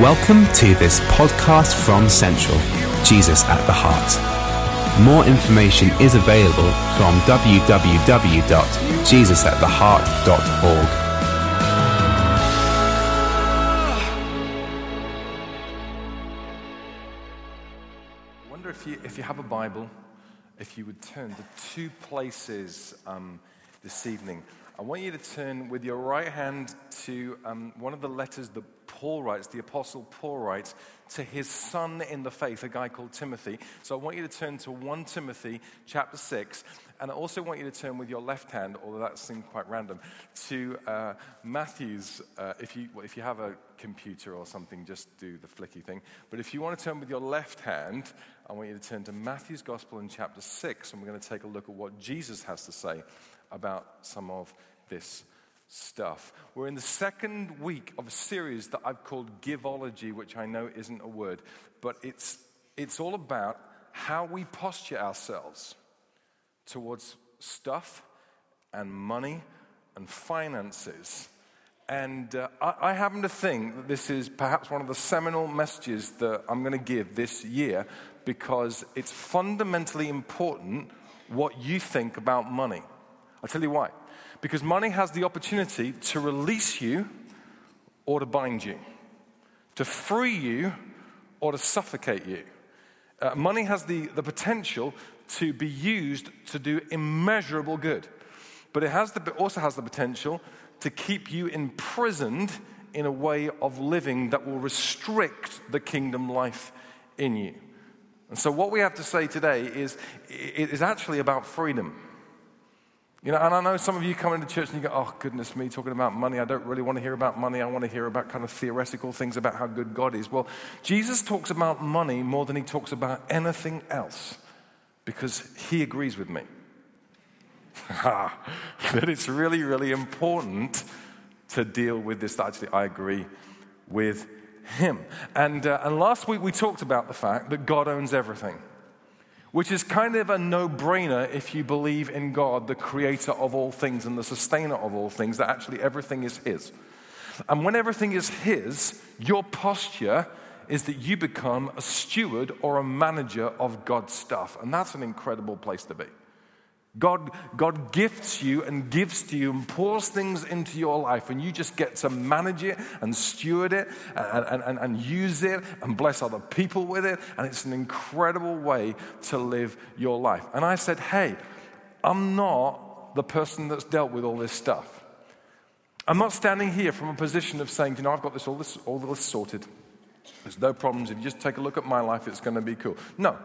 Welcome to this podcast from Central, Jesus at the Heart. More information is available from www.jesusattheheart.org. I wonder if you, if you have a Bible, if you would turn to two places um, this evening. I want you to turn with your right hand to um, one of the letters that Paul writes, the Apostle Paul writes, to his son in the faith, a guy called Timothy. So I want you to turn to 1 Timothy chapter 6. And I also want you to turn with your left hand, although that seemed quite random, to uh, Matthew's. Uh, if, you, well, if you have a computer or something, just do the flicky thing. But if you want to turn with your left hand, I want you to turn to Matthew's Gospel in chapter 6, and we're going to take a look at what Jesus has to say about some of this stuff. We're in the second week of a series that I've called Giveology, which I know isn't a word, but it's, it's all about how we posture ourselves towards stuff and money and finances. And uh, I, I, happen to think that this is perhaps one of the seminal messages that I'm going to give this year because it's fundamentally important what you think about money. I'll tell you why. Because money has the opportunity to release you or to bind you, to free you or to suffocate you. Uh, money has the, the potential to be used to do immeasurable good, but it has the, also has the potential to keep you imprisoned in a way of living that will restrict the kingdom life in you. And so, what we have to say today is it is actually about freedom. You know, and I know some of you come into church and you go, oh, goodness me, talking about money. I don't really want to hear about money. I want to hear about kind of theoretical things about how good God is. Well, Jesus talks about money more than he talks about anything else because he agrees with me. that it's really, really important to deal with this. Actually, I agree with him. And, uh, and last week we talked about the fact that God owns everything which is kind of a no brainer if you believe in God, the creator of all things and the sustainer of all things, that actually everything is His. And when everything is His, your posture is that you become a steward or a manager of God's stuff. And that's an incredible place to be. God, God gifts you and gives to you and pours things into your life, and you just get to manage it and steward it and, and, and, use it and bless other people with it. And it's an incredible way to live your life. And I said, Hey, I'm not the person that's dealt with all this stuff. I'm not standing here from a position of saying, you know, I've got this all this all this sorted. There's no problems. If you just take a look at my life, it's going to be cool. No.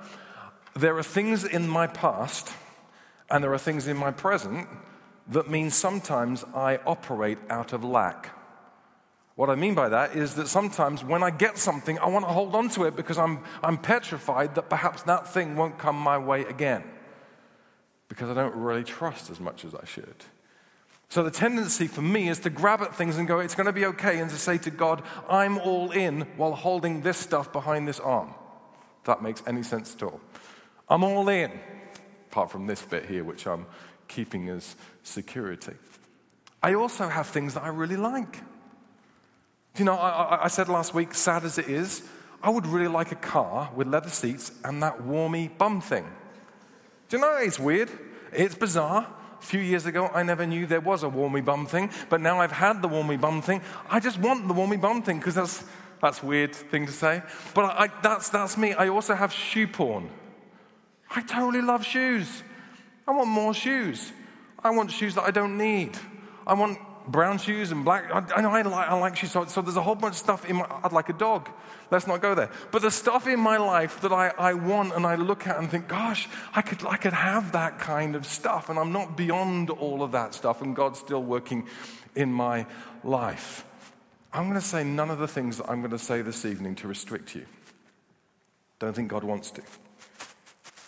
There are things in my past and there are things in my present that mean sometimes I operate out of lack. What I mean by that is that sometimes when I get something, I want to hold on to it because I'm, I'm petrified that perhaps that thing won't come my way again because I don't really trust as much as I should. So the tendency for me is to grab at things and go, it's going to be okay, and to say to God, I'm all in while holding this stuff behind this arm. If that makes any sense at all. I'm all in apart from this bit here, which I'm keeping as security. I also have things that I really like. You know, I, I, said last week, sad as it is, I would really like a car with leather seats and that warmy bum thing. Do you know, it's weird. It's bizarre. A few years ago, I never knew there was a warmy bum thing, but now I've had the warmy bum thing. I just want the warmy bum thing because that's, that's weird thing to say. But I, that's, that's me. I also have shoe porn. I totally love shoes. I want more shoes. I want shoes that I don't need. I want brown shoes and black. I, I know I like, I like shoes. So, so, there's a whole bunch of stuff in my, I'd like a dog. Let's not go there. But the stuff in my life that I, I want and I look at and think, gosh, I could, I could have that kind of stuff. And I'm not beyond all of that stuff. And God's still working in my life. I'm going to say none of the things that I'm going to say this evening to restrict you. Don't think God wants to.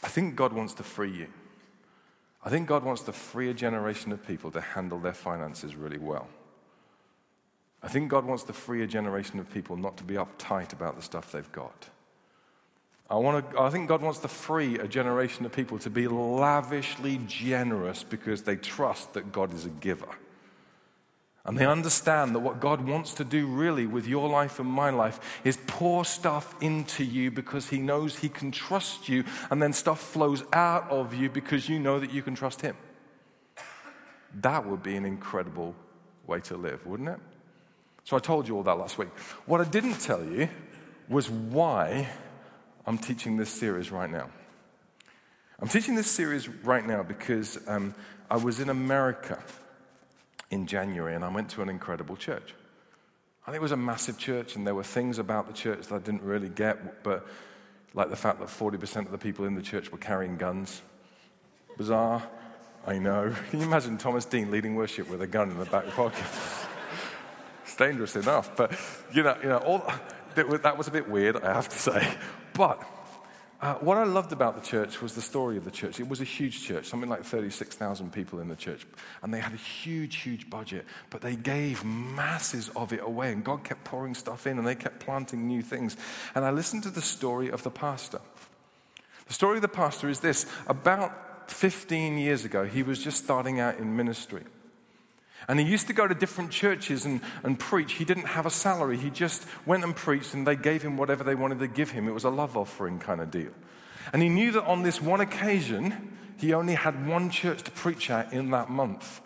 I think God wants to free you. I think God wants to free a generation of people to handle their finances really well. I think God wants to free a generation of people not to be uptight about the stuff they've got. I, want to, I think God wants to free a generation of people to be lavishly generous because they trust that God is a giver. And they understand that what God wants to do really with your life and my life is pour stuff into you because He knows He can trust you, and then stuff flows out of you because you know that you can trust Him. That would be an incredible way to live, wouldn't it? So I told you all that last week. What I didn't tell you was why I'm teaching this series right now. I'm teaching this series right now because um, I was in America in January, and I went to an incredible church. And it was a massive church, and there were things about the church that I didn't really get, but like the fact that 40% of the people in the church were carrying guns. Bizarre, I know. Can you imagine Thomas Dean leading worship with a gun in the back pocket? it's dangerous enough, but you know, you know all, that was a bit weird, I have to say. But uh, what I loved about the church was the story of the church. It was a huge church, something like 36,000 people in the church. And they had a huge, huge budget, but they gave masses of it away. And God kept pouring stuff in and they kept planting new things. And I listened to the story of the pastor. The story of the pastor is this about 15 years ago, he was just starting out in ministry. And he used to go to different churches and, and preach. He didn't have a salary. He just went and preached, and they gave him whatever they wanted to give him. It was a love offering kind of deal. And he knew that on this one occasion, he only had one church to preach at in that month.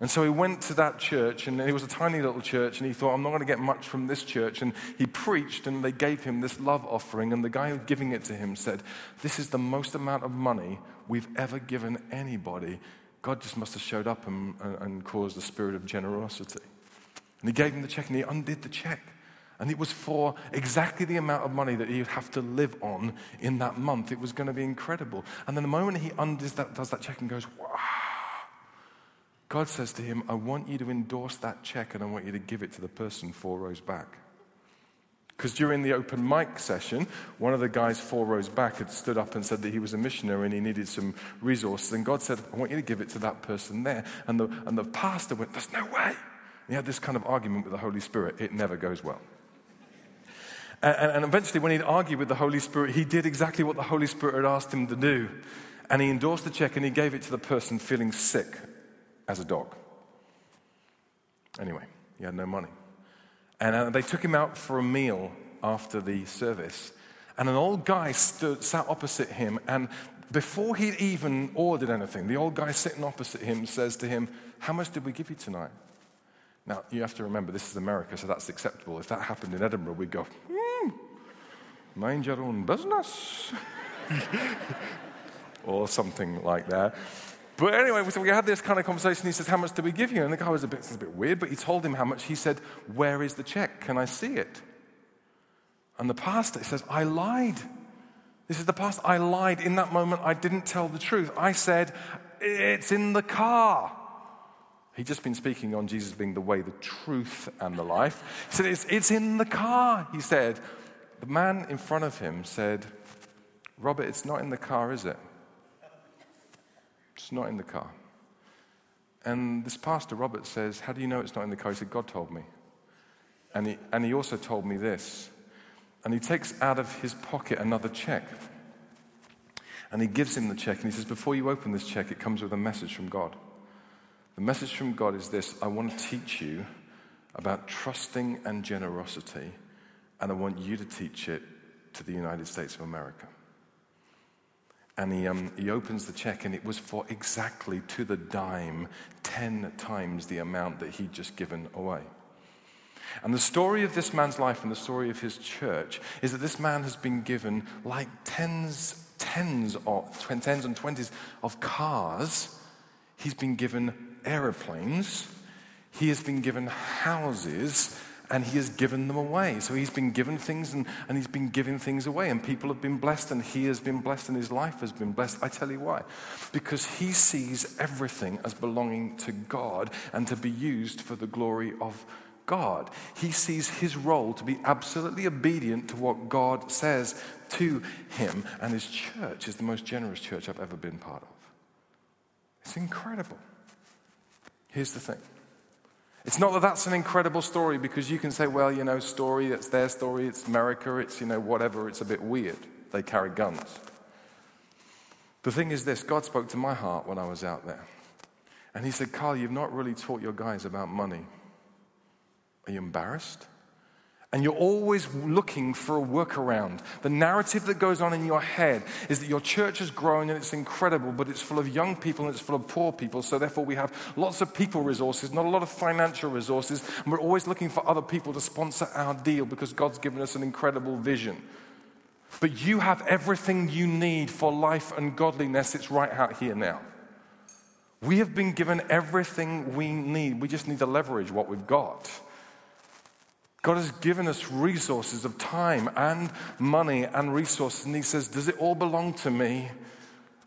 And so he went to that church, and it was a tiny little church, and he thought, I'm not going to get much from this church. And he preached, and they gave him this love offering. And the guy giving it to him said, This is the most amount of money we've ever given anybody God just must have showed up and, and caused a spirit of generosity. And he gave him the check and he undid the check. And it was for exactly the amount of money that he would have to live on in that month. It was going to be incredible. And then the moment he undoes that, does that check and goes, wow, God says to him, I want you to endorse that check and I want you to give it to the person four rows back. Because during the open mic session, one of the guys four rows back had stood up and said that he was a missionary and he needed some resources. And God said, I want you to give it to that person there. And the, and the pastor went, There's no way. And he had this kind of argument with the Holy Spirit. It never goes well. And, and eventually, when he'd argued with the Holy Spirit, he did exactly what the Holy Spirit had asked him to do. And he endorsed the check and he gave it to the person feeling sick as a dog. Anyway, he had no money. And uh, they took him out for a meal after the service. And an old guy stood, sat opposite him. And before he'd even ordered anything, the old guy sitting opposite him says to him, How much did we give you tonight? Now, you have to remember, this is America, so that's acceptable. If that happened in Edinburgh, we'd go, hmm, mind your own business. or something like that. But anyway, so we had this kind of conversation. He says, How much do we give you? And the guy was a bit, a bit weird, but he told him how much. He said, Where is the check? Can I see it? And the pastor says, I lied. This is the pastor. I lied. In that moment, I didn't tell the truth. I said, It's in the car. He'd just been speaking on Jesus being the way, the truth, and the life. He said, It's, it's in the car, he said. The man in front of him said, Robert, it's not in the car, is it? It's not in the car. And this pastor, Robert, says, How do you know it's not in the car? He said, God told me. And he, and he also told me this. And he takes out of his pocket another check. And he gives him the check. And he says, Before you open this check, it comes with a message from God. The message from God is this I want to teach you about trusting and generosity. And I want you to teach it to the United States of America. And he, um, he opens the check, and it was for exactly to the dime 10 times the amount that he'd just given away. And the story of this man's life and the story of his church is that this man has been given like tens, tens, or tens and twenties of cars. He's been given aeroplanes. He has been given houses and he has given them away. So he's been given things and, and he's been giving things away, and people have been blessed, and he has been blessed, and his life has been blessed. I tell you why. Because he sees everything as belonging to God and to be used for the glory of God. He sees his role to be absolutely obedient to what God says to him, and his church is the most generous church I've ever been part of. It's incredible. Here's the thing it's not that that's an incredible story because you can say, well, you know, story, it's their story, it's America, it's, you know, whatever, it's a bit weird. They carry guns. The thing is this God spoke to my heart when I was out there. And he said, Carl, you've not really taught your guys about money. Are you embarrassed? And you're always looking for a workaround. The narrative that goes on in your head is that your church is growing and it's incredible, but it's full of young people and it's full of poor people. So, therefore, we have lots of people resources, not a lot of financial resources. And we're always looking for other people to sponsor our deal because God's given us an incredible vision. But you have everything you need for life and godliness. It's right out here now. We have been given everything we need. We just need to leverage what we've got. God has given us resources of time and money and resources. And He says, Does it all belong to me?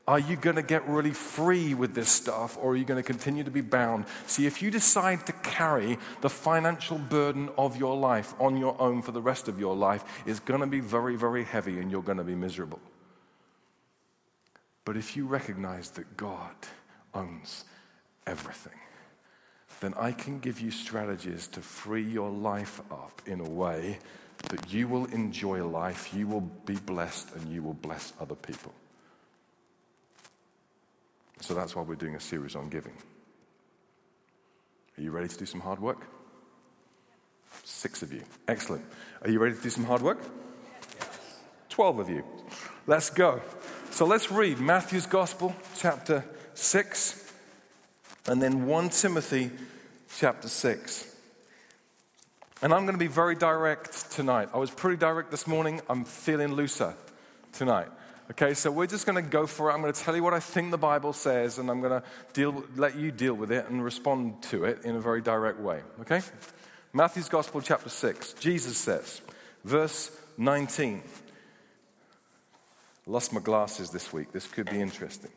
Are you going to get really free with this stuff or are you going to continue to be bound? See, if you decide to carry the financial burden of your life on your own for the rest of your life, it's going to be very, very heavy and you're going to be miserable. But if you recognize that God owns everything, then I can give you strategies to free your life up in a way that you will enjoy life, you will be blessed, and you will bless other people. So that's why we're doing a series on giving. Are you ready to do some hard work? Six of you. Excellent. Are you ready to do some hard work? Twelve of you. Let's go. So let's read Matthew's Gospel, chapter 6 and then 1 Timothy chapter 6. And I'm going to be very direct tonight. I was pretty direct this morning. I'm feeling looser tonight. Okay, so we're just going to go for it. I'm going to tell you what I think the Bible says, and I'm going to deal, let you deal with it and respond to it in a very direct way. Okay? Matthew's Gospel, chapter 6. Jesus says, verse 19. Lost my glasses this week. This could be interesting.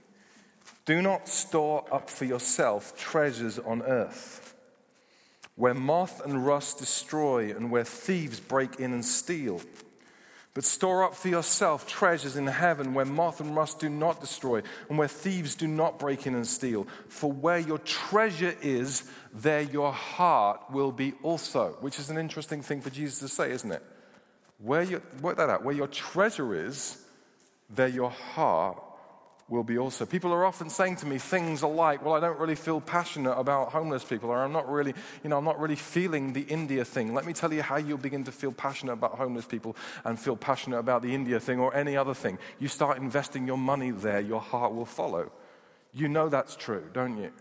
Do not store up for yourself treasures on earth, where moth and rust destroy and where thieves break in and steal. But store up for yourself treasures in heaven where moth and rust do not destroy and where thieves do not break in and steal. For where your treasure is, there your heart will be also. Which is an interesting thing for Jesus to say, isn't it? Where you, work that out. Where your treasure is, there your heart will be also. People are often saying to me things like, well, I don't really feel passionate about homeless people, or I'm not really, you know, I'm not really feeling the India thing. Let me tell you how you'll begin to feel passionate about homeless people and feel passionate about the India thing or any other thing. You start investing your money there, your heart will follow. You know that's true, don't you?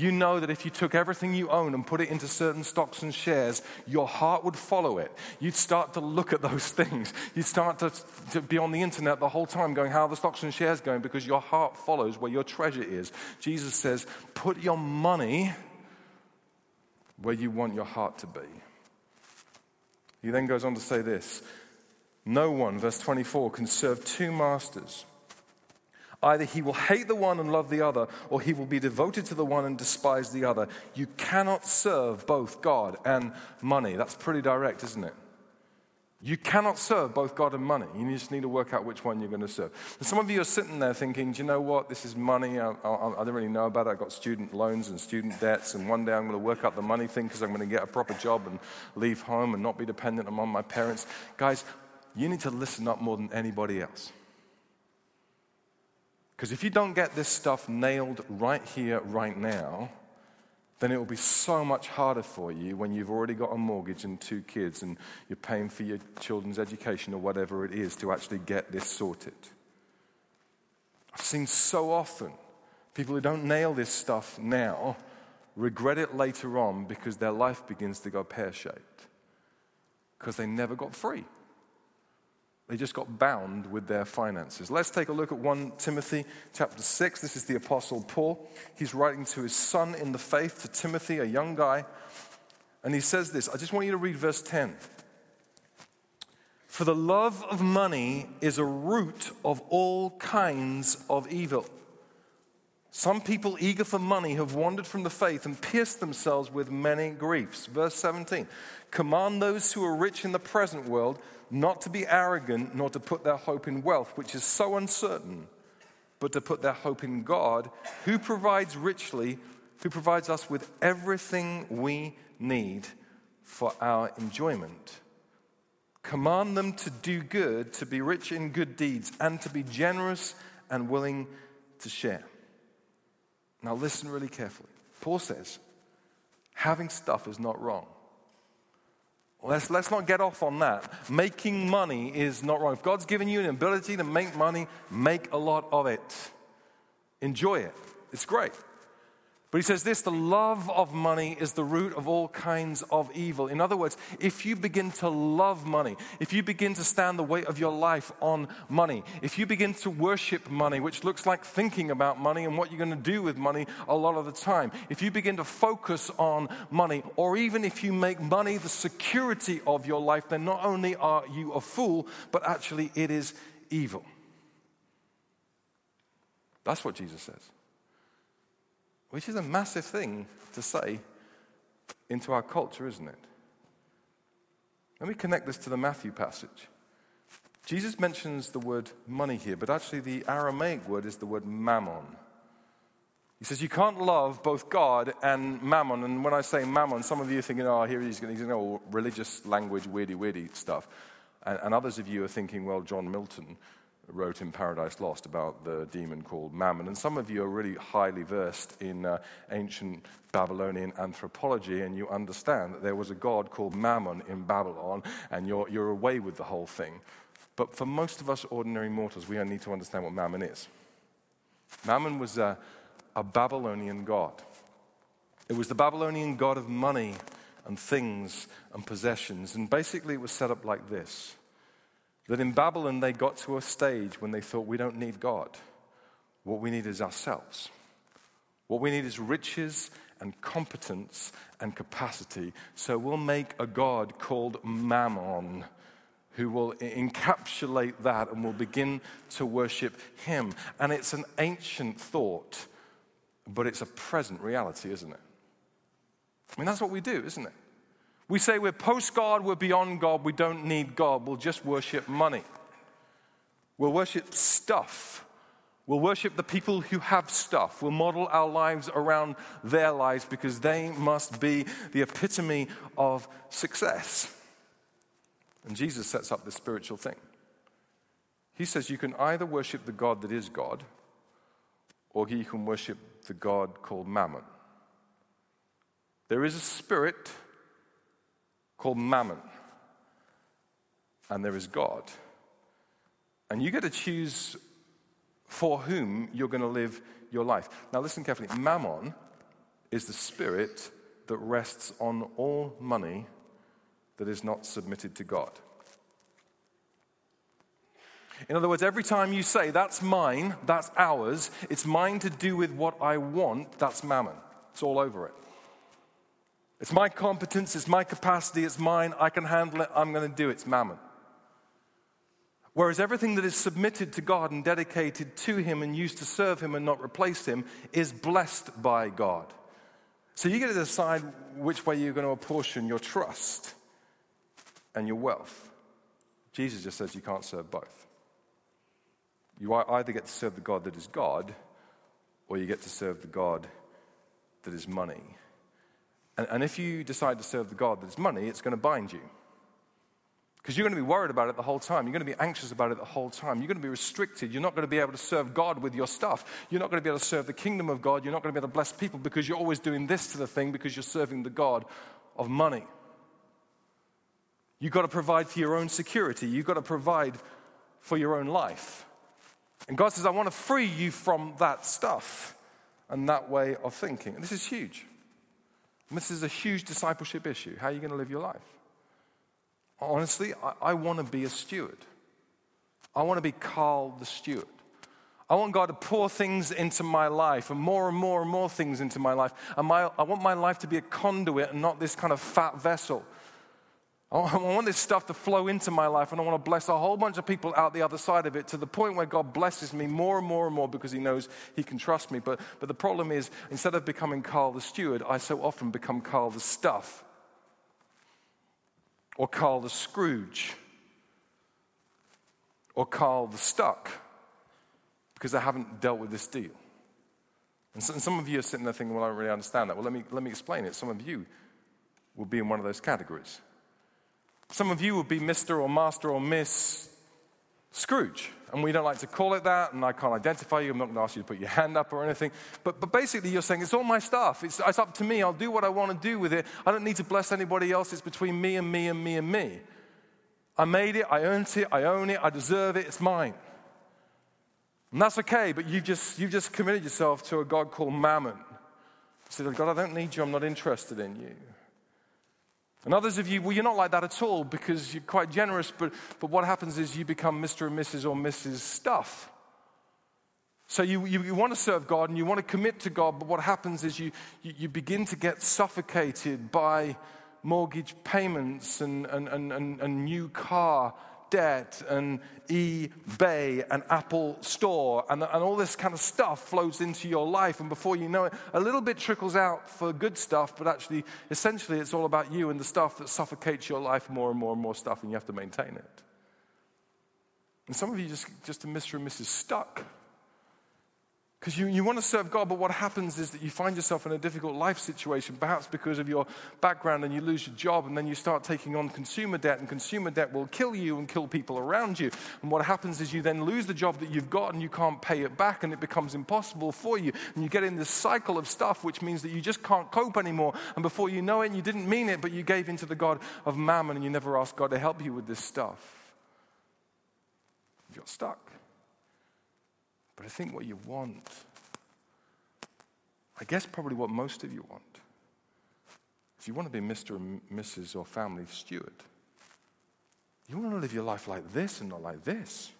You know that if you took everything you own and put it into certain stocks and shares, your heart would follow it. You'd start to look at those things. You'd start to, to be on the internet the whole time going, How are the stocks and shares going? Because your heart follows where your treasure is. Jesus says, Put your money where you want your heart to be. He then goes on to say this No one, verse 24, can serve two masters. Either he will hate the one and love the other, or he will be devoted to the one and despise the other. You cannot serve both God and money. That's pretty direct, isn't it? You cannot serve both God and money. You just need to work out which one you're going to serve. And some of you are sitting there thinking, do you know what? This is money. I, I, I don't really know about it. I've got student loans and student debts, and one day I'm going to work out the money thing because I'm going to get a proper job and leave home and not be dependent on my parents. Guys, you need to listen up more than anybody else. Because if you don't get this stuff nailed right here, right now, then it will be so much harder for you when you've already got a mortgage and two kids and you're paying for your children's education or whatever it is to actually get this sorted. I've seen so often people who don't nail this stuff now regret it later on because their life begins to go pear shaped because they never got free. They just got bound with their finances. Let's take a look at 1 Timothy chapter 6. This is the Apostle Paul. He's writing to his son in the faith, to Timothy, a young guy. And he says this I just want you to read verse 10. For the love of money is a root of all kinds of evil. Some people eager for money have wandered from the faith and pierced themselves with many griefs. Verse 17 Command those who are rich in the present world not to be arrogant, nor to put their hope in wealth, which is so uncertain, but to put their hope in God, who provides richly, who provides us with everything we need for our enjoyment. Command them to do good, to be rich in good deeds, and to be generous and willing to share. Now, listen really carefully. Paul says, having stuff is not wrong. Let's, let's not get off on that. Making money is not wrong. If God's given you an ability to make money, make a lot of it. Enjoy it. It's great. But he says this the love of money is the root of all kinds of evil. In other words, if you begin to love money, if you begin to stand the weight of your life on money, if you begin to worship money, which looks like thinking about money and what you're going to do with money a lot of the time, if you begin to focus on money, or even if you make money the security of your life, then not only are you a fool, but actually it is evil. That's what Jesus says which is a massive thing to say into our culture, isn't it? Let me connect this to the Matthew passage. Jesus mentions the word money here, but actually the Aramaic word is the word mammon. He says you can't love both God and mammon. And when I say mammon, some of you are thinking, oh, here he's going to, you religious language, weirdy, weirdy stuff. And, and others of you are thinking, well, John Milton wrote in Paradise Lost about the demon called Mammon. And some of you are really highly versed in uh, ancient Babylonian anthropology, and you understand that there was a god called Mammon in Babylon, and you're, you're away with the whole thing. But for most of us ordinary mortals, we need to understand what Mammon is. Mammon was a, a Babylonian god. It was the Babylonian god of money and things and possessions. And basically, it was set up like this that in Babylon, they got to a stage when they thought, we don't need God. What we need is ourselves. What we need is riches and competence and capacity. So we'll make a God called Mammon who will encapsulate that and will begin to worship him. And it's an ancient thought, but it's a present reality, isn't it? I mean, that's what we do, isn't it? We say we're post God, we're beyond God, we don't need God, we'll just worship money. We'll worship stuff. We'll worship the people who have stuff. We'll model our lives around their lives because they must be the epitome of success. And Jesus sets up this spiritual thing. He says you can either worship the God that is God, or you can worship the God called Mammon. There is a spirit called Mammon. And there is God. And you get to choose for whom you're going to live your life. Now, listen carefully. Mammon is the spirit that rests on all money that is not submitted to God. In other words, every time you say, that's mine, that's ours, it's mine to do with what I want, that's mammon. It's all over it. It's my competence, it's my capacity, it's mine. I can handle it, I'm going to do it. It's mammon. Whereas everything that is submitted to God and dedicated to Him and used to serve Him and not replace Him is blessed by God. So you get to decide which way you're going to apportion your trust and your wealth. Jesus just says you can't serve both. You either get to serve the God that is God or you get to serve the God that is money. And, and if you decide to serve the God that's money, it's going to bind you. Because you're going to be worried about it the whole time. You're going to be anxious about it the whole time. You're going to be restricted. You're not going to be able to serve God with your stuff. You're not going to be able to serve the kingdom of God. You're not going to be able to bless people because you're always doing this to the thing because you're serving the God of money. You've got to provide for your own security. You've got to provide for your own life. And God says, I want to free you from that stuff and that way of thinking. And this is huge. And this is a huge discipleship issue. How are you going to live your life? Honestly, I, I want to be a steward. I want to be Carl the steward. I want God to pour things into my life and more and more and more things into my life. And my, I want my life to be a conduit and not this kind of fat vessel. I want this stuff to flow into my life, and I want to bless a whole bunch of people out the other side of it to the point where God blesses me more and more and more because He knows He can trust me. But, but the problem is, instead of becoming Carl the steward, I so often become Carl the stuff or Carl the Scrooge or Carl the stuck because I haven't dealt with this deal. And, so, and some of you are sitting there thinking, well, I don't really understand that. Well, let me, let me explain it. Some of you will be in one of those categories. Some of you will be Mr. or Master or Miss Scrooge. And we don't like to call it that, and I can't identify you. I'm not going to ask you to put your hand up or anything. But, but basically, you're saying it's all my stuff. It's, it's up to me. I'll do what I want to do with it. I don't need to bless anybody else. It's between me and me and me and me. I made it. I earned it. I own it. I deserve it. It's mine. And that's okay, but you've just, you've just committed yourself to a God called Mammon. You said, God, I don't need you. I'm not interested in you. And others of you, well, you're not like that at all because you're quite generous, but, but what happens is you become Mr. and Mrs. or Mrs. Stuff. So you, you, you, want to serve God and you want to commit to God, but what happens is you, you, you begin to get suffocated by mortgage payments and, and, and, and, and new car debt and eBay and Apple Store and, and all this kind of stuff flows into your life. And before you know it, a little bit trickles out for good stuff, but actually, essentially, it's all about you and the stuff that suffocates your life more and more and more stuff, and you have to maintain it. And some of you just, just a Mr. and Mrs. Stuck. Because you, you want to serve God, but what happens is that you find yourself in a difficult life situation, perhaps because of your background, and you lose your job, and then you start taking on consumer debt, and consumer debt will kill you and kill people around you. And what happens is you then lose the job that you've got, and you can't pay it back, and it becomes impossible for you. And you get in this cycle of stuff, which means that you just can't cope anymore. And before you know it, you didn't mean it, but you gave into the God of mammon, and you never asked God to help you with this stuff. You're stuck. But I think what you want, I guess probably what most of you want, is you want to be Mr. and Mrs. or family steward. You want to live your life like this and not like this.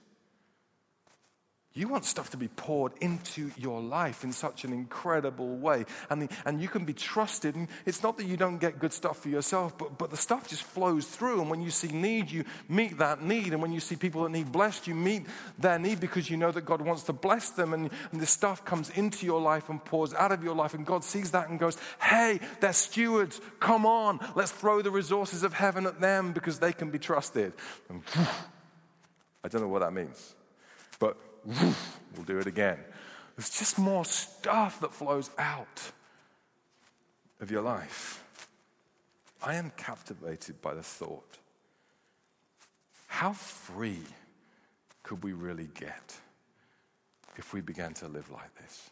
You want stuff to be poured into your life in such an incredible way. And, the, and you can be trusted. And it's not that you don't get good stuff for yourself, but, but the stuff just flows through. And when you see need, you meet that need. And when you see people that need blessed, you meet their need because you know that God wants to bless them. And, and this stuff comes into your life and pours out of your life. And God sees that and goes, hey, they're stewards. Come on, let's throw the resources of heaven at them because they can be trusted. And, I don't know what that means. But we'll do it again. There's just more stuff that flows out of your life. I am captivated by the thought how free could we really get if we began to live like this?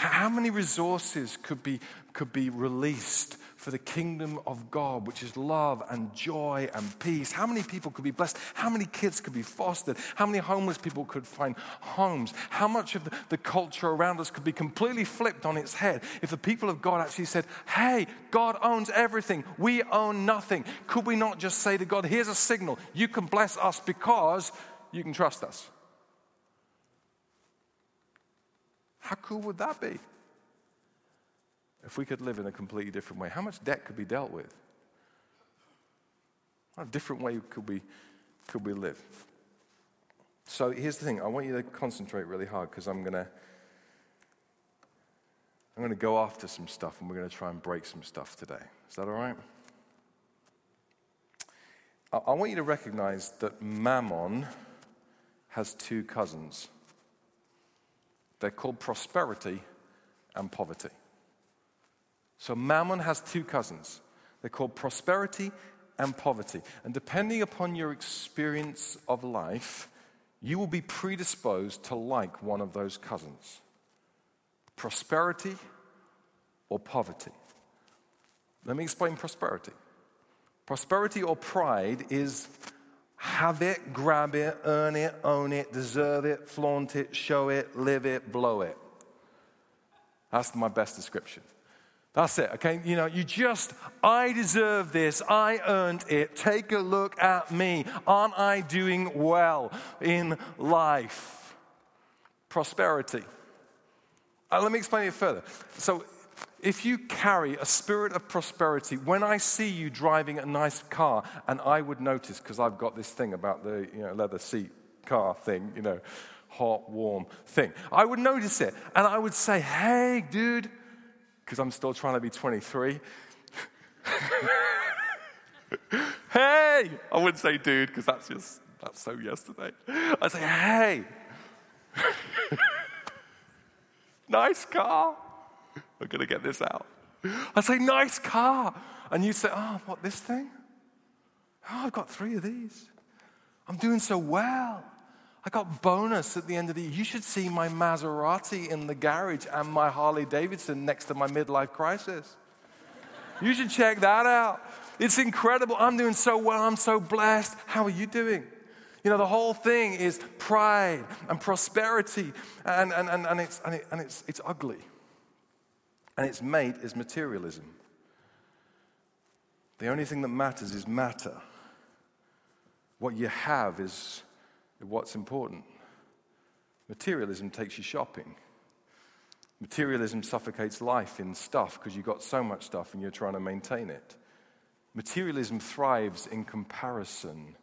How many resources could be, could be released for the kingdom of God, which is love and joy and peace? How many people could be blessed? How many kids could be fostered? How many homeless people could find homes? How much of the, the culture around us could be completely flipped on its head if the people of God actually said, Hey, God owns everything, we own nothing? Could we not just say to God, Here's a signal, you can bless us because you can trust us? How cool would that be? If we could live in a completely different way, how much debt could be dealt with? What a different way could we, could we live? So here's the thing I want you to concentrate really hard because I'm going to. I'm going to go after some stuff and we're going to try and break some stuff today. Is that all right? I want you to recognize that Mammon has two cousins. They're called prosperity and poverty. So Mammon has two cousins. They're called prosperity and poverty. And depending upon your experience of life, you will be predisposed to like one of those cousins prosperity or poverty. Let me explain prosperity. Prosperity or pride is have it, grab it, earn it, own it, deserve it, flaunt it, show it, live it, blow it. That's my best description. That's it, okay? You know, you just, I deserve this. I earned it. Take a look at me. Aren't I doing well in life? Prosperity. Uh, let me explain it further. So, if you carry a spirit of prosperity, when I see you driving a nice car, and I would notice, because I've got this thing about the you know, leather seat car thing, you know, hot, warm thing, I would notice it. And I would say, hey, dude, because I'm still trying to be 23. hey! I wouldn't say dude, because that's just, that's so yesterday. I'd say, hey! nice car. We're going to get this out. I say, nice car. And you say, oh, what, this thing? Oh, I've got three of these. I'm doing so well. I got bonus at the end of the year. You should see my Maserati in the garage and my Harley Davidson next to my midlife crisis. You should check that out. It's incredible. I'm doing so well. I'm so blessed. How are you doing? You know, the whole thing is pride and prosperity, and, and, and, and, it's, and, it, and it's, it's ugly. And its mate is materialism. The only thing that matters is matter. What you have is what's important. Materialism takes you shopping. Materialism suffocates life in stuff because you've got so much stuff and you're trying to maintain it. Materialism thrives in comparison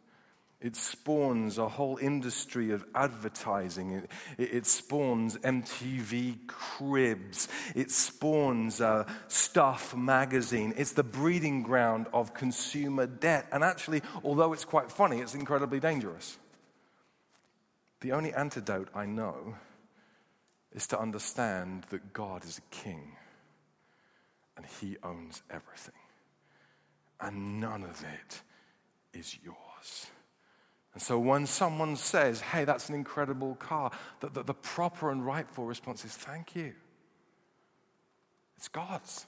it spawns a whole industry of advertising. It, it, it spawns MTV cribs. It spawns uh, Stuff magazine. It's the breeding ground of consumer debt. And actually, although it's quite funny, it's incredibly dangerous. The only antidote I know is to understand that God is a king and he owns everything. And none of it is yours. And so when someone says, hey, that's an incredible car, the, the, the proper and rightful response is, thank you. It's God's.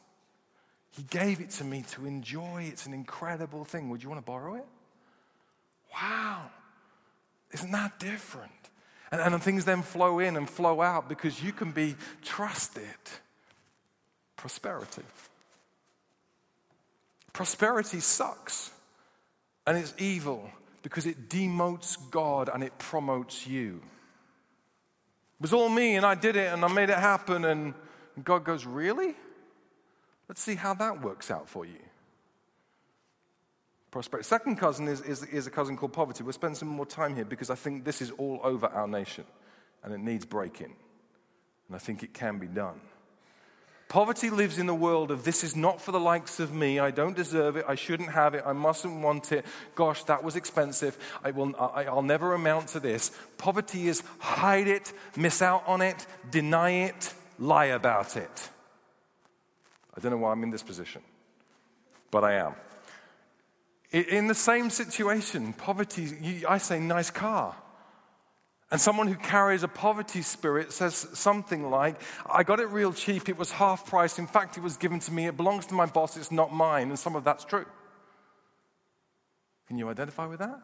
He gave it to me to enjoy. It's an incredible thing. Would you want to borrow it? Wow. Isn't that different? And, and things then flow in and flow out because you can be trusted. Prosperity. Prosperity sucks and it's evil because it demotes God and it promotes you. It was all me and I did it and I made it happen. And God goes, Really? Let's see how that works out for you. Prosperity. Second cousin is, is, is a cousin called poverty. We'll spend some more time here because I think this is all over our nation and it needs breaking. And I think it can be done. Poverty lives in the world of this is not for the likes of me. I don't deserve it. I shouldn't have it. I mustn't want it. Gosh, that was expensive. I will, I, I'll never amount to this. Poverty is hide it, miss out on it, deny it, lie about it. I don't know why I'm in this position, but I am. In the same situation, poverty, I say, nice car. And someone who carries a poverty spirit says something like, I got it real cheap, it was half price, in fact, it was given to me, it belongs to my boss, it's not mine, and some of that's true. Can you identify with that?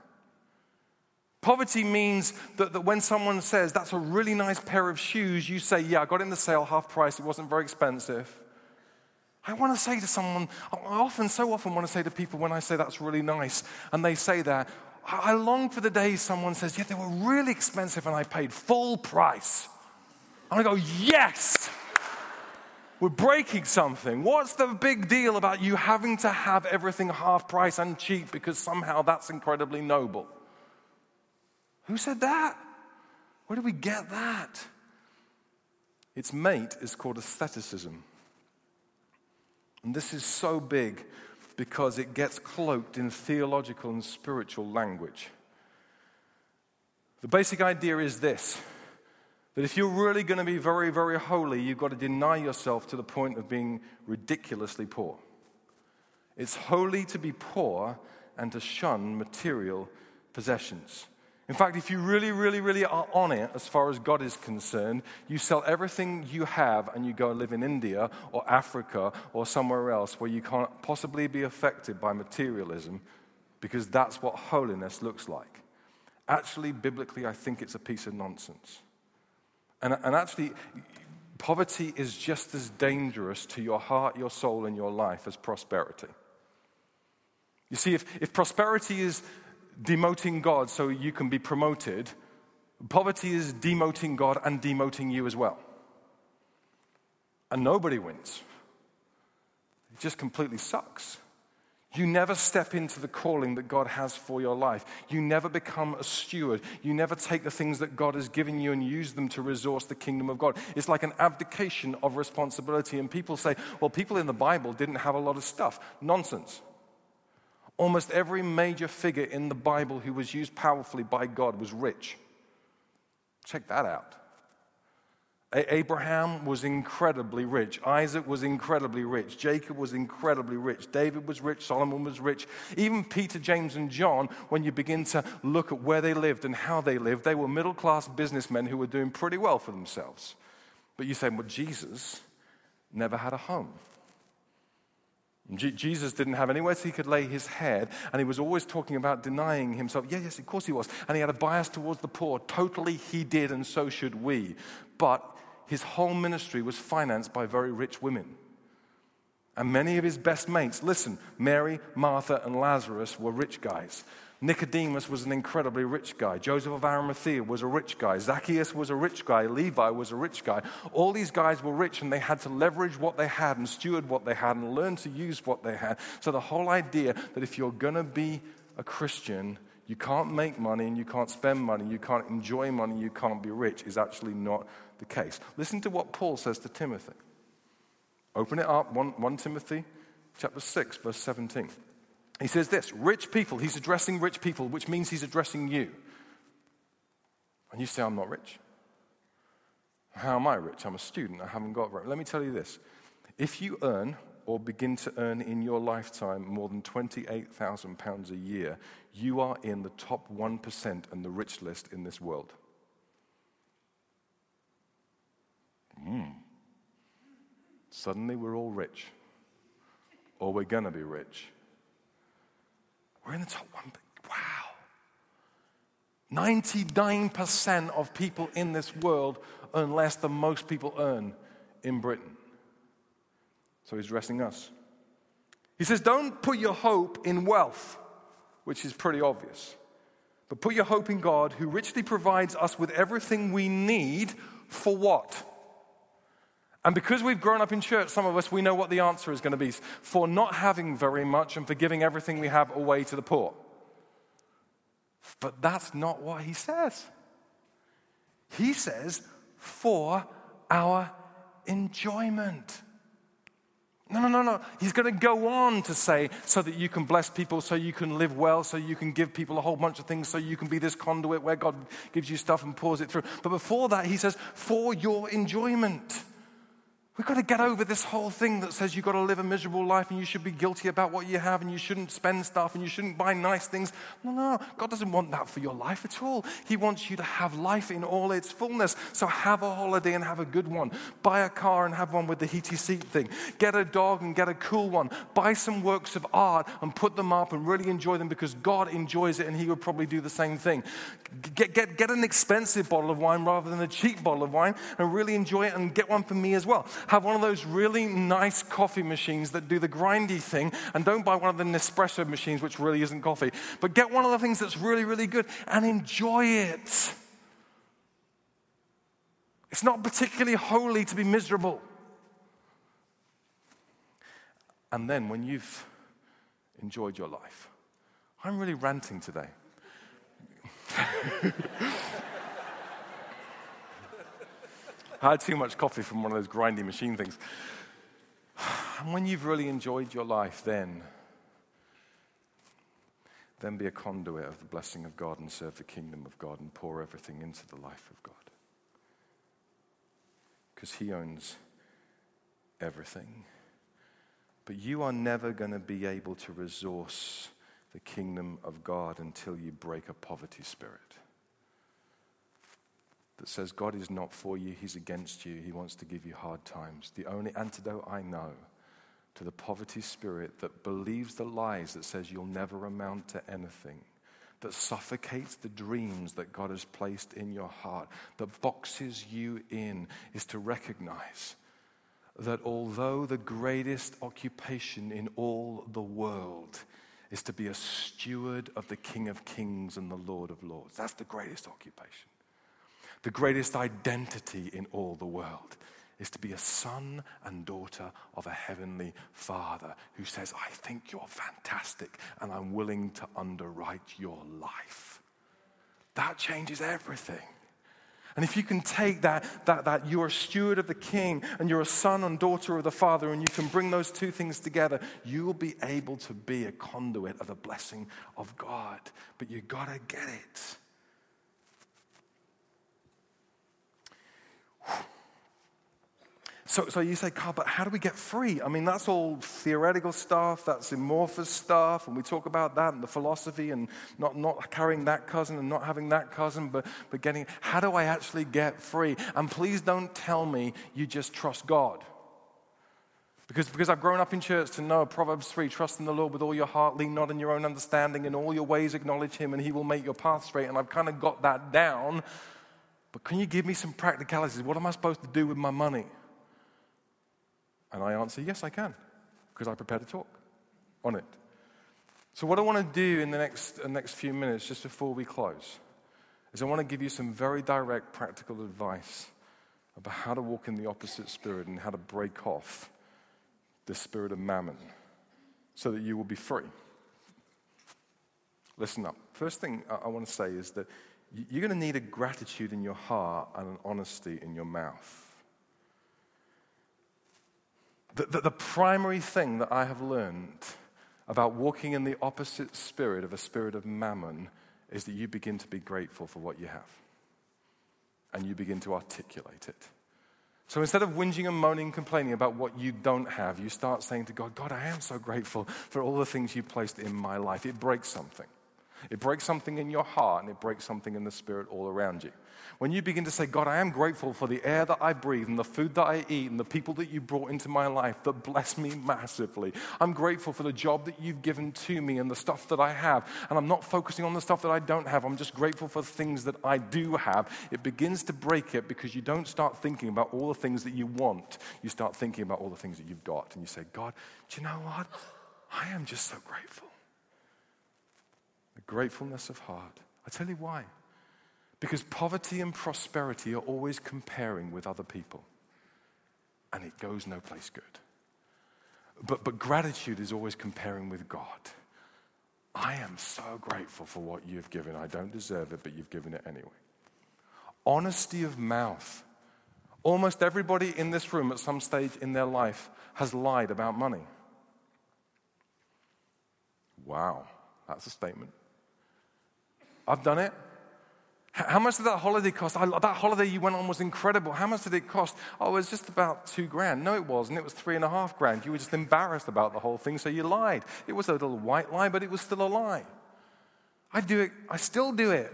Poverty means that, that when someone says, That's a really nice pair of shoes, you say, Yeah, I got it in the sale, half price, it wasn't very expensive. I want to say to someone, I often, so often want to say to people when I say that's really nice, and they say that, I long for the day someone says, Yeah, they were really expensive and I paid full price. And I go, Yes! We're breaking something. What's the big deal about you having to have everything half price and cheap because somehow that's incredibly noble? Who said that? Where did we get that? Its mate is called asceticism. And this is so big because it gets cloaked in theological and spiritual language. The basic idea is this that if you're really going to be very, very holy, you've got to deny yourself to the point of being ridiculously poor. It's holy to be poor and to shun material possessions. In fact, if you really, really, really are on it as far as God is concerned, you sell everything you have and you go and live in India or Africa or somewhere else where you can't possibly be affected by materialism because that's what holiness looks like. Actually, biblically, I think it's a piece of nonsense. And, and actually, poverty is just as dangerous to your heart, your soul, and your life as prosperity. You see, if, if prosperity is demoting God so you can be promoted, poverty is demoting God and demoting you as well. And nobody wins. It just completely sucks. You never step into the calling that God has for your life. You never become a steward. You never take the things that God has given you and use them to resource the kingdom of God. It's like an abdication of responsibility. And people say, well, people in the Bible didn't have a lot of stuff. Nonsense. Almost every major figure in the Bible who was used powerfully by God was rich. Check that out. Abraham was incredibly rich. Isaac was incredibly rich. Jacob was incredibly rich. David was rich. Solomon was rich. Even Peter, James, and John, when you begin to look at where they lived and how they lived, they were middle class businessmen who were doing pretty well for themselves. But you say, well, Jesus never had a home. Jesus didn't have anywhere so he could lay his head, and he was always talking about denying himself. Yeah, yes, of course he was. And he had a bias towards the poor. Totally he did, and so should we. But his whole ministry was financed by very rich women. And many of his best mates, listen, Mary, Martha, and Lazarus were rich guys. Nicodemus was an incredibly rich guy. Joseph of Arimathea was a rich guy. Zacchaeus was a rich guy. Levi was a rich guy. All these guys were rich and they had to leverage what they had and steward what they had and learn to use what they had. So the whole idea that if you're going to be a Christian, you can't make money and you can't spend money, you can't enjoy money, you can't be rich is actually not the case. Listen to what Paul says to Timothy. Open it up, 1, 1 Timothy chapter 6, verse 17. He says this rich people, he's addressing rich people, which means he's addressing you. And you say, I'm not rich. How am I rich? I'm a student. I haven't got very. Let me tell you this. If you earn or begin to earn in your lifetime more than £28,000 a year, you are in the top 1% and the rich list in this world. Mm. Suddenly we're all rich, or we're going to be rich. We're in the top one. But wow. 99% of people in this world earn less than most people earn in Britain. So he's addressing us. He says, Don't put your hope in wealth, which is pretty obvious, but put your hope in God, who richly provides us with everything we need for what? And because we've grown up in church, some of us, we know what the answer is going to be for not having very much and for giving everything we have away to the poor. But that's not what he says. He says, for our enjoyment. No, no, no, no. He's going to go on to say, so that you can bless people, so you can live well, so you can give people a whole bunch of things, so you can be this conduit where God gives you stuff and pours it through. But before that, he says, for your enjoyment. We've got to get over this whole thing that says you've got to live a miserable life and you should be guilty about what you have and you shouldn't spend stuff and you shouldn't buy nice things. No, no, God doesn't want that for your life at all. He wants you to have life in all its fullness. So have a holiday and have a good one. Buy a car and have one with the heaty seat thing. Get a dog and get a cool one. Buy some works of art and put them up and really enjoy them because God enjoys it and He would probably do the same thing. Get, get, get an expensive bottle of wine rather than a cheap bottle of wine and really enjoy it and get one for me as well have one of those really nice coffee machines that do the grindy thing, and don't buy one of the Nespresso machines, which really isn't coffee. But get one of the things that's really, really good and enjoy it. It's not particularly holy to be miserable. And then when you've enjoyed your life, I'm really ranting today. I had too much coffee from one of those grindy machine things. And when you've really enjoyed your life, then, then be a conduit of the blessing of God and serve the kingdom of God and pour everything into the life of God. Because He owns everything. But you are never going to be able to resource the kingdom of God until you break a poverty spirit that says God is not for you, He's against you, He wants to give you hard times. The only antidote I know to the poverty spirit that believes the lies that says you'll never amount to anything, that suffocates the dreams that God has placed in your heart, that boxes you in, is to recognize that although the greatest occupation in all the world is to be a steward of the King of Kings and the Lord of Lords, that's the greatest occupation. The greatest identity in all the world is to be a son and daughter of a heavenly father who says, I think you're fantastic and I'm willing to underwrite your life. That changes everything. And if you can take that, that, that you're a steward of the king and you're a son and daughter of the father, and you can bring those two things together, you will be able to be a conduit of the blessing of God. But you've got to get it. So, so you say, Carl, but how do we get free? I mean, that's all theoretical stuff, that's amorphous stuff, and we talk about that and the philosophy and not, not carrying that cousin and not having that cousin, but, but getting, how do I actually get free? And please don't tell me you just trust God. Because, because I've grown up in church to know Proverbs 3 trust in the Lord with all your heart, lean not on your own understanding, in all your ways acknowledge Him, and He will make your path straight. And I've kind of got that down. But can you give me some practicalities? What am I supposed to do with my money? And I answer, yes, I can, because I prepared to talk on it. So, what I want to do in the next, uh, next few minutes, just before we close, is I want to give you some very direct, practical advice about how to walk in the opposite spirit and how to break off the spirit of mammon so that you will be free. Listen up. First thing I want to say is that you're going to need a gratitude in your heart and an honesty in your mouth. The, the, primary thing that I have learned about walking in the opposite spirit of a spirit of mammon is that you begin to be grateful for what you have and you begin to articulate it. So instead of whinging and moaning, complaining about what you don't have, you start saying to God, God, I am so grateful for all the things you placed in my life. It breaks something. It breaks something in your heart and it breaks something in the spirit all around you. When you begin to say, God, I am grateful for the air that I breathe and the food that I eat and the people that you brought into my life that bless me massively. I'm grateful for the job that you've given to me and the stuff that I have. And I'm not focusing on the stuff that I don't have. I'm just grateful for the things that I do have. It begins to break it because you don't start thinking about all the things that you want. You start thinking about all the things that you've got. And you say, God, do you know what? I am just so grateful. Gratefulness of heart. I tell you why. Because poverty and prosperity are always comparing with other people, and it goes no place good. But, but gratitude is always comparing with God. I am so grateful for what you've given. I don't deserve it, but you've given it anyway. Honesty of mouth. Almost everybody in this room at some stage in their life has lied about money. Wow, that's a statement. I've done it. How much did that holiday cost? I, that holiday you went on was incredible. How much did it cost? Oh, it was just about two grand. No, it wasn't. It was three and a half grand. You were just embarrassed about the whole thing, so you lied. It was a little white lie, but it was still a lie. I do it. I still do it.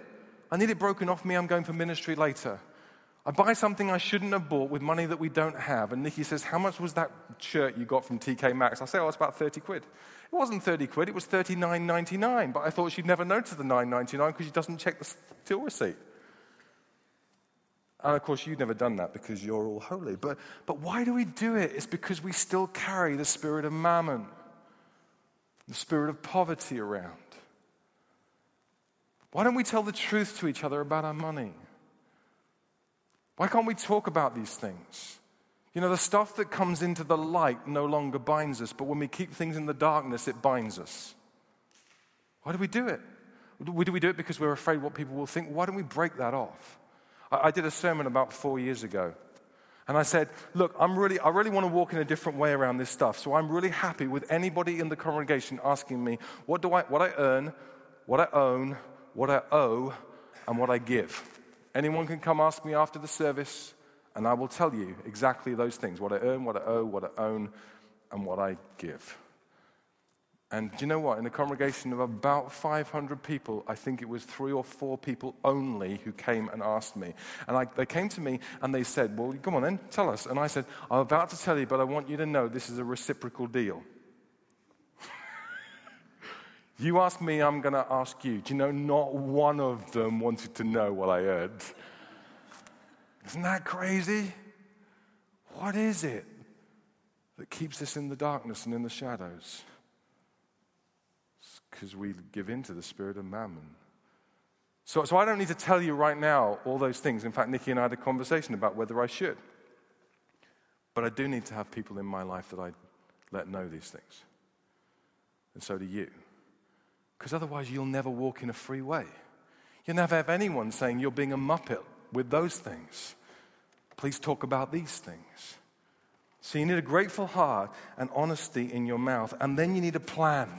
I need it broken off me. I'm going for ministry later. I buy something I shouldn't have bought with money that we don't have. And Nikki says, How much was that shirt you got from TK Maxx? I say, Oh, it's about 30 quid. It wasn't 30 quid, it was 39.99. But I thought she'd never notice the 9.99 because she doesn't check the till receipt. And of course, you've never done that because you're all holy. But, but why do we do it? It's because we still carry the spirit of mammon, the spirit of poverty around. Why don't we tell the truth to each other about our money? Why can't we talk about these things? You know, the stuff that comes into the light no longer binds us, but when we keep things in the darkness, it binds us. Why do we do it? Do we do it because we're afraid what people will think? Why don't we break that off? I, did a sermon about four years ago. And I said, Look, I'm really, I really want to walk in a different way around this stuff. So I'm really happy with anybody in the congregation asking me, What, do I, what I earn, what I own, what I owe, and what I give. Anyone can come ask me after the service. And I will tell you exactly those things what I earn, what I owe, what I own, and what I give. And do you know what? In a congregation of about 500 people, I think it was three or four people only who came and asked me. And I, they came to me and they said, Well, come on then, tell us. And I said, I'm about to tell you, but I want you to know this is a reciprocal deal. you ask me, I'm going to ask you. Do you know, not one of them wanted to know what I earned. Isn't that crazy? What is it that keeps us in the darkness and in the shadows? because we give in to the spirit of mammon. So, so I don't need to tell you right now all those things. In fact, Nikki and I had a conversation about whether I should. But I do need to have people in my life that I let know these things. And so do you. Because otherwise, you'll never walk in a free way. You'll never have anyone saying you're being a muppet with those things. Please talk about these things. So you need a grateful heart and honesty in your mouth, and then you need a plan.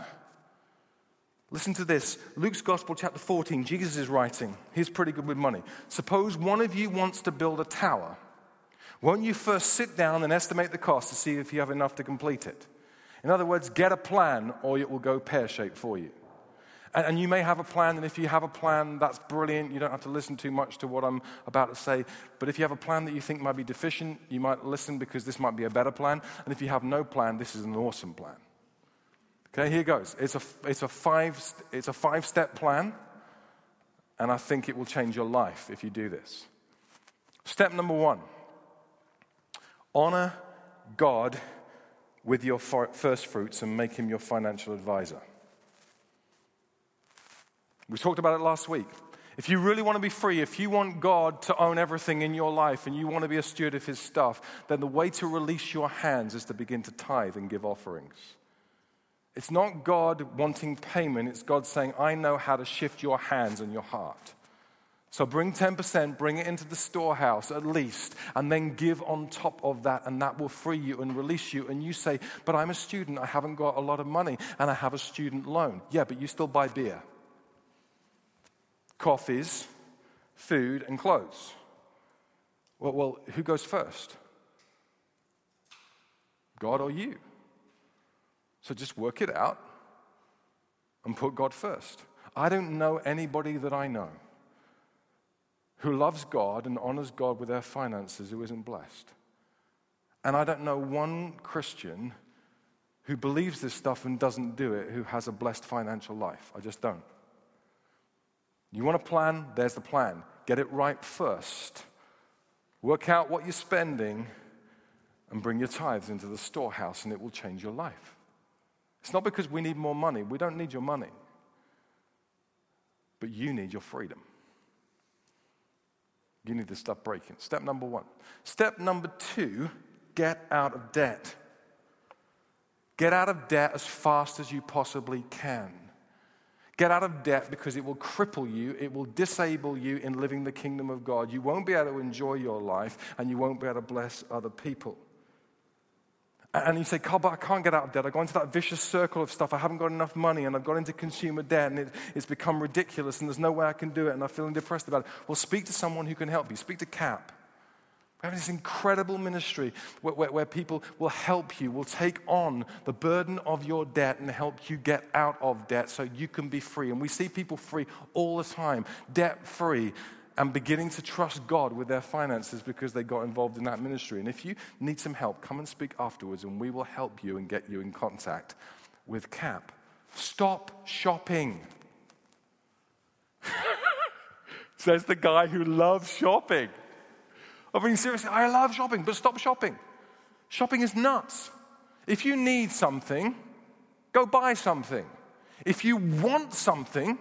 Listen to this Luke's Gospel, chapter 14. Jesus is writing. He's pretty good with money. Suppose one of you wants to build a tower. Won't you first sit down and estimate the cost to see if you have enough to complete it? In other words, get a plan or it will go pear shaped for you. And, and, you may have a plan, and if you have a plan, that's brilliant. You don't have to listen too much to what I'm about to say. But if you have a plan that you think might be deficient, you might listen because this might be a better plan. And if you have no plan, this is an awesome plan. Okay, here goes. It's a, it's a, five, it's a five step plan, and I think it will change your life if you do this. Step number one honor God with your first fruits and make him your financial advisor. We talked about it last week. If you really want to be free, if you want God to own everything in your life and you want to be a steward of his stuff, then the way to release your hands is to begin to tithe and give offerings. It's not God wanting payment, it's God saying, I know how to shift your hands and your heart. So bring 10%, bring it into the storehouse at least, and then give on top of that, and that will free you and release you. And you say, But I'm a student, I haven't got a lot of money, and I have a student loan. Yeah, but you still buy beer, coffees, food, and clothes. Well, well who goes first? God or you? So just work it out and put God first. I don't know anybody that I know who loves God and honors God with their finances who isn't blessed. And I don't know one Christian who believes this stuff and doesn't do it who has a blessed financial life. I just don't. You want a plan? There's the plan. Get it right first. Work out what you're spending and bring your tithes into the storehouse, and it will change your life. It's not because we need more money. We don't need your money. But you need your freedom. You need to stop breaking. Step number one. Step number two get out of debt. Get out of debt as fast as you possibly can. Get out of debt because it will cripple you, it will disable you in living the kingdom of God. You won't be able to enjoy your life and you won't be able to bless other people. And you say, Carl, but I can't get out of debt. I go into that vicious circle of stuff. I haven't got enough money and I've got into consumer debt and it, it's become ridiculous and there's no way I can do it and I'm feeling depressed about it. Well, speak to someone who can help you. Speak to CAP. We have this incredible ministry where, where, where, people will help you, will take on the burden of your debt and help you get out of debt so you can be free. And we see people free all the time, debt free and beginning to trust God with their finances because they got involved in that ministry. And if you need some help, come and speak afterwards and we will help you and get you in contact with CAP. Stop shopping. Says the guy who loves shopping. I mean, seriously, I love shopping, but stop shopping. Shopping is nuts. If you need something, go buy something. If you want something,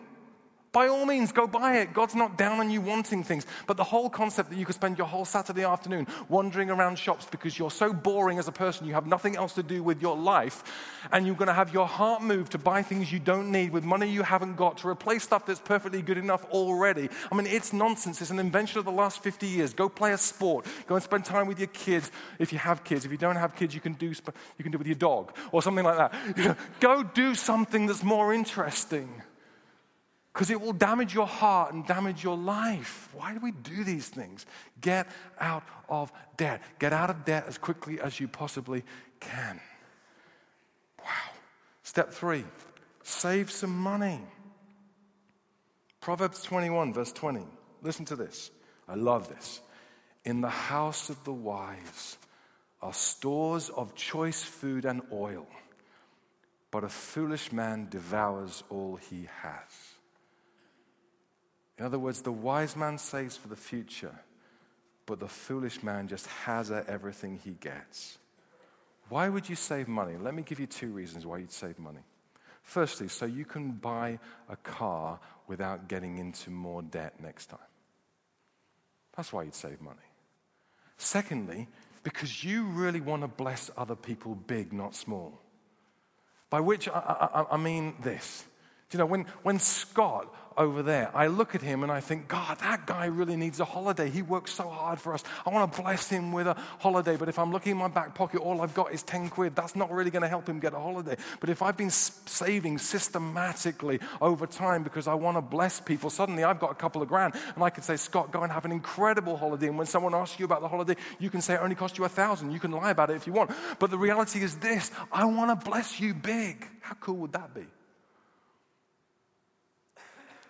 by all means, go buy it. God's not down on you wanting things. But the whole concept that you could spend your whole Saturday afternoon wandering around shops because you're so boring as a person, you have nothing else to do with your life, and you're going to have your heart moved to buy things you don't need with money you haven't got to replace stuff that's perfectly good enough already. I mean, it's nonsense. It's an invention of the last 50 years. Go play a sport. Go and spend time with your kids if you have kids. If you don't have kids, you can do, you can do it with your dog or something like that. Go do something that's more interesting because it will damage your heart and damage your life. Why do we do these things? Get out of debt. Get out of debt as quickly as you possibly can. Wow. Step three save some money. Proverbs 21, verse 20. Listen to this. I love this. In the house of the wise are stores of choice food and oil, but a foolish man devours all he has. In other words, the wise man saves for the future, but the foolish man just has everything he gets. Why would you save money? Let me give you two reasons why you'd save money. Firstly, so you can buy a car without getting into more debt next time. That's why you'd save money. Secondly, because you really want to bless other people big, not small. By which I, I, I mean this Do you know, when, when Scott over there, I look at him and I think, God, that guy really needs a holiday. He works so hard for us. I want to bless him with a holiday. But if I'm looking in my back pocket, all I've got is 10 quid. That's not really going to help him get a holiday. But if I've been saving systematically over time because I want to bless people, suddenly I've got a couple of grand and I can say, Scott, go and have an incredible holiday. And when someone asks you about the holiday, you can say it only cost you a thousand. You can lie about it if you want. But the reality is this I want to bless you big. How cool would that be?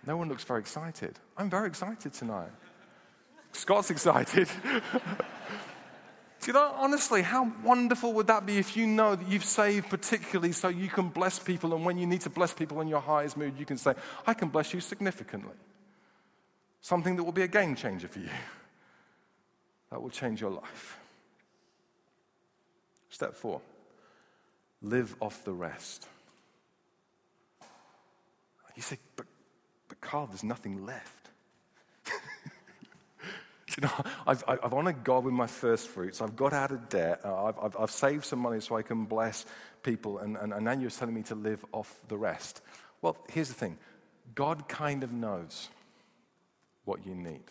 No one looks very excited. I'm very excited tonight. Scott's excited. See, know, honestly, how wonderful would that be if you know that you've saved particularly so you can bless people, and when you need to bless people in your highest mood, you can say, I can bless you significantly. Something that will be a game changer for you. That will change your life. Step four live off the rest. You say, but Carl, there's nothing left. you know, I've, I've, honored God with my first fruits. I've got out of debt. Uh, I've, I've, I've saved some money so I can bless people. And, and, and now you're telling me to live off the rest. Well, here's the thing God kind of knows what you need.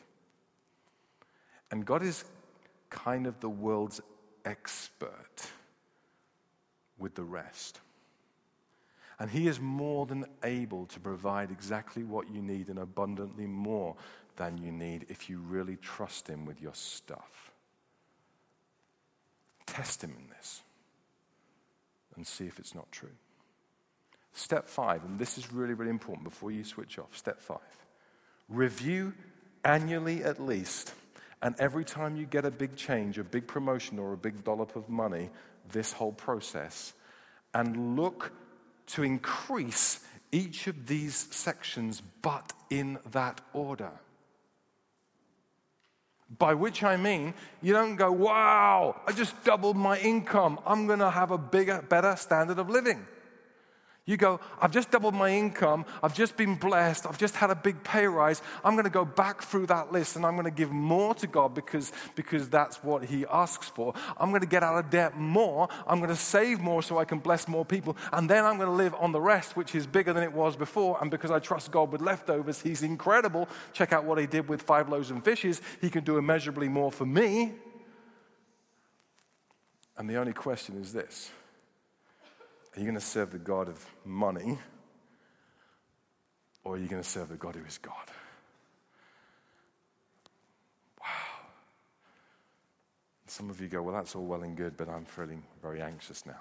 And God is kind of the world's expert with the rest. And He is more than able to provide exactly what you need and abundantly more than you need if you really trust Him with your stuff. Test Him in this and see if it's not true. Step five, and this is really, really important before you switch off. Step five review annually at least, and every time you get a big change, a big promotion, or a big dollop of money, this whole process, and look to increase each of these sections, but in that order. By which I mean, you don't go, wow, I just doubled my income. I'm going to have a bigger, better standard of living. You go, I've just doubled my income. I've just been blessed. I've just had a big pay rise. I'm going to go back through that list and I'm going to give more to God because, because that's what He asks for. I'm going to get out of debt more. I'm going to save more so I can bless more people. And then I'm going to live on the rest, which is bigger than it was before. And because I trust God with leftovers, He's incredible. Check out what He did with five loaves and fishes. He can do immeasurably more for me. And the only question is this are you going to serve the God of money or are you going to serve the God who is God? Wow. Some of you go, well, that's all well and good, but I'm feeling very anxious now.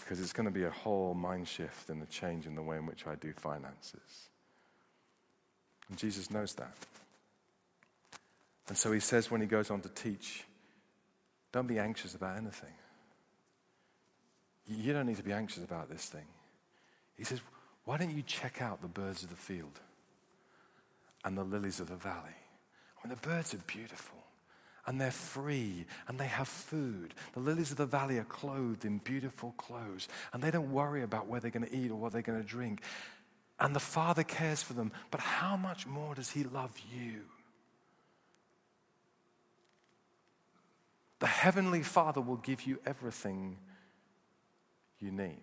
Because it's going to be a whole mind shift and a change in the way in which I do finances. And Jesus knows that. And so he says when he goes on to teach, don't be anxious about anything. You don't need to be anxious about this thing. He says, Why don't you check out the birds of the field and the lilies of the valley? I mean, the birds are beautiful and they're free and they have food. The lilies of the valley are clothed in beautiful clothes and they don't worry about where they're going to eat or what they're going to drink. And the Father cares for them. But how much more does He love you? The Heavenly Father will give you everything you need.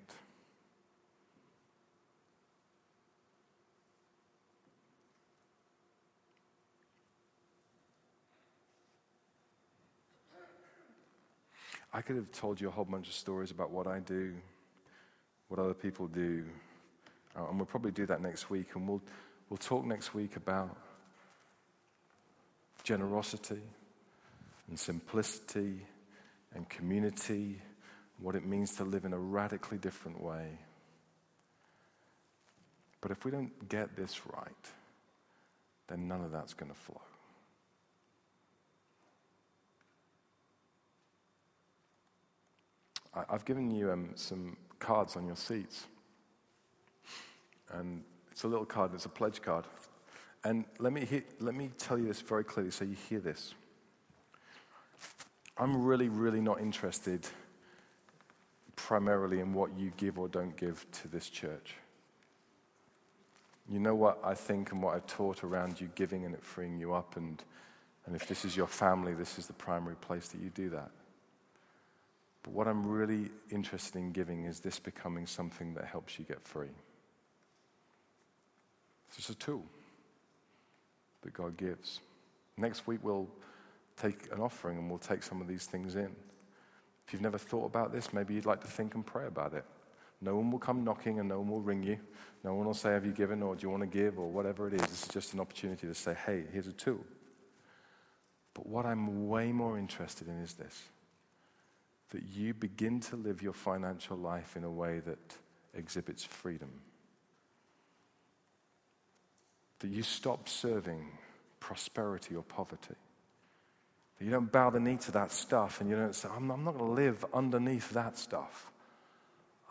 I could have told you a whole bunch of stories about what I do, what other people do, uh, and we'll probably do that next week. And we'll, we'll talk next week about generosity and simplicity and community what it means to live in a radically different way. But if we don't get this right, then none of that's going to flow. I've given you um, some cards on your seats. And it's a little card, it's a pledge card. And let me, let me tell you this very clearly so you hear this. I'm really, really not interested primarily in what you give or don't give to this church. You know what I think and what I've taught around you giving and it freeing you up. And, and if this is your family, this is the primary place that you do that. But what I'm really interested in giving is this becoming something that helps you get free. It's just a tool that God gives. Next week, we'll take an offering and we'll take some of these things in. If you've never thought about this, maybe you'd like to think and pray about it. No one will come knocking and no one will ring you. No one will say, Have you given or do you want to give or whatever it is. This is just an opportunity to say, Hey, here's a tool. But what I'm way more interested in is this that you begin to live your financial life in a way that exhibits freedom. That you stop serving prosperity or poverty. That you don't bow the knee to that stuff and you don't say, I'm, I'm not going to live underneath that stuff.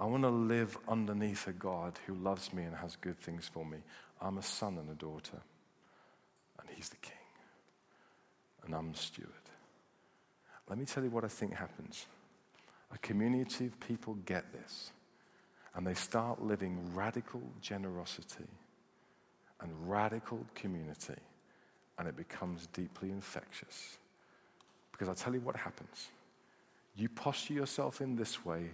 I want to live underneath a God who loves me and has good things for me. I'm a son and a daughter, and He's the king, and I'm the steward. Let me tell you what I think happens. A community of people get this, and they start living radical generosity and radical community, and it becomes deeply infectious. Because I tell you what happens. You posture yourself in this way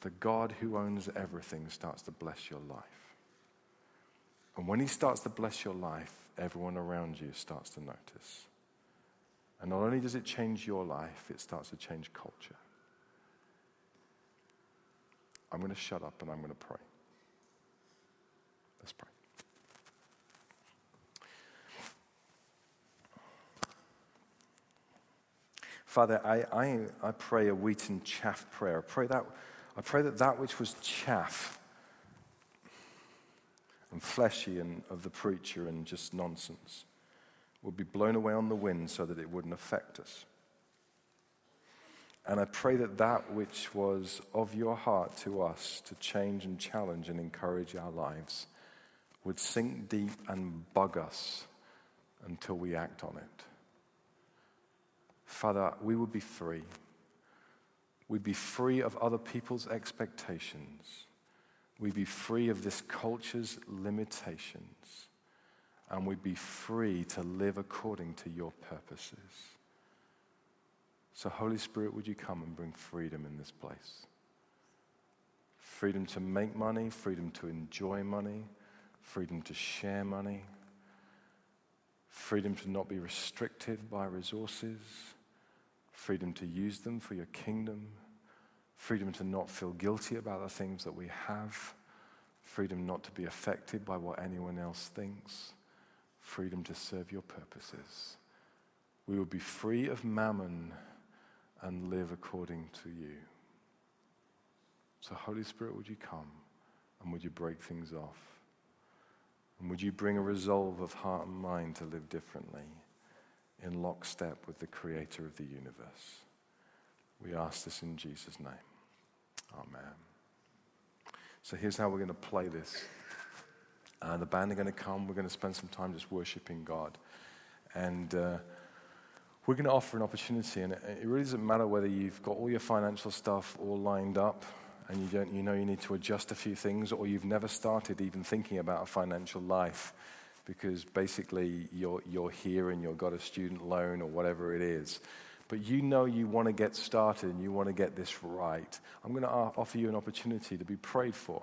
the God who owns everything starts to bless your life. And when he starts to bless your life, everyone around you starts to notice. And not only does it change your life, it starts to change culture. I'm going to shut up and I'm going to pray. Let's pray. Father, I, I, I pray a wheat and chaff prayer. I pray that I pray that that which was chaff and fleshy and of the preacher and just nonsense would be blown away on the wind so that it wouldn't affect us. And I pray that that which was of your heart to us to change and challenge and encourage our lives would sink deep and bug us until we act on it. Father, we would be free. We'd be free of other people's expectations. We'd be free of this culture's limitations. And we'd be free to live according to your purposes. So, Holy Spirit, would you come and bring freedom in this place? Freedom to make money, freedom to enjoy money, freedom to share money, freedom to not be restricted by resources freedom to use them for your kingdom, freedom to not feel guilty about the things that we have, freedom not to be affected by what anyone else thinks, freedom to serve your purposes. We will be free of mammon and live according to you. So, Holy Spirit, would you come and would you break things off? And would you bring a resolve of heart and mind to live differently? In lockstep with the creator of the universe. We ask this in Jesus' name. Amen. So here's how we're going to play this. Uh, the band are going to come. We're going to spend some time just worshiping God. And uh, we're going to offer an opportunity. And it, really doesn't matter whether you've got all your financial stuff all lined up and you, don't, you know you need to adjust a few things, or you've never started even thinking about a financial life because basically you're, you're here and you've got a student loan or whatever it is. But you know you want to get started and you want to get this right. I'm going to offer you an opportunity to be prayed for.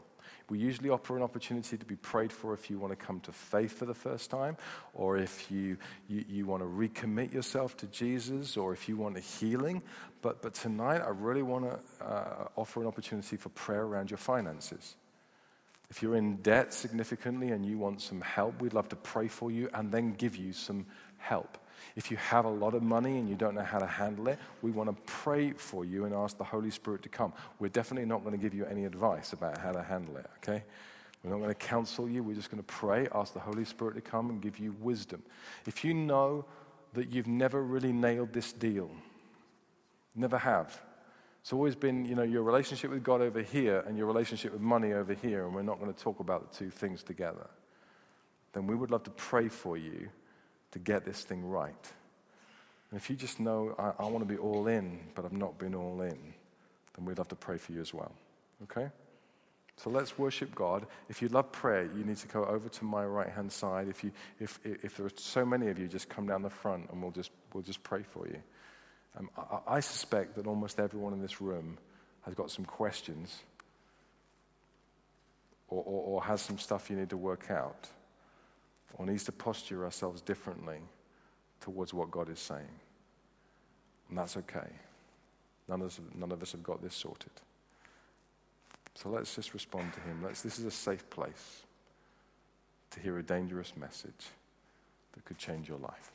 We usually offer an opportunity to be prayed for if you want to come to faith for the first time, or if you, you, you want to recommit yourself to Jesus, or if you want a healing. But, but tonight, I really want to uh, offer an opportunity for prayer around your finances. If you're in debt significantly and you want some help, we'd love to pray for you and then give you some help. If you have a lot of money and you don't know how to handle it, we want to pray for you and ask the Holy Spirit to come. We're definitely not going to give you any advice about how to handle it, okay? We're not going to counsel you. We're just going to pray, ask the Holy Spirit to come and give you wisdom. If you know that you've never really nailed this deal, never have, it's always been, you know, your relationship with God over here and your relationship with money over here, and we're not going to talk about the two things together. Then we would love to pray for you to get this thing right. And if you just know, I, I want to be all in, but I've not been all in, then we'd love to pray for you as well. Okay? So let's worship God. If you love prayer, you need to go over to my right hand side. If, you, if, if there are so many of you, just come down the front and we'll just, we'll just pray for you. Um, I, I suspect that almost everyone in this room has got some questions or, or, or has some stuff you need to work out. or needs to posture ourselves differently towards what God is saying. And that's okay. None of us, none of us have got this sorted. So let's just respond to Him. Let's, this is a safe place to hear a dangerous message that could change your life.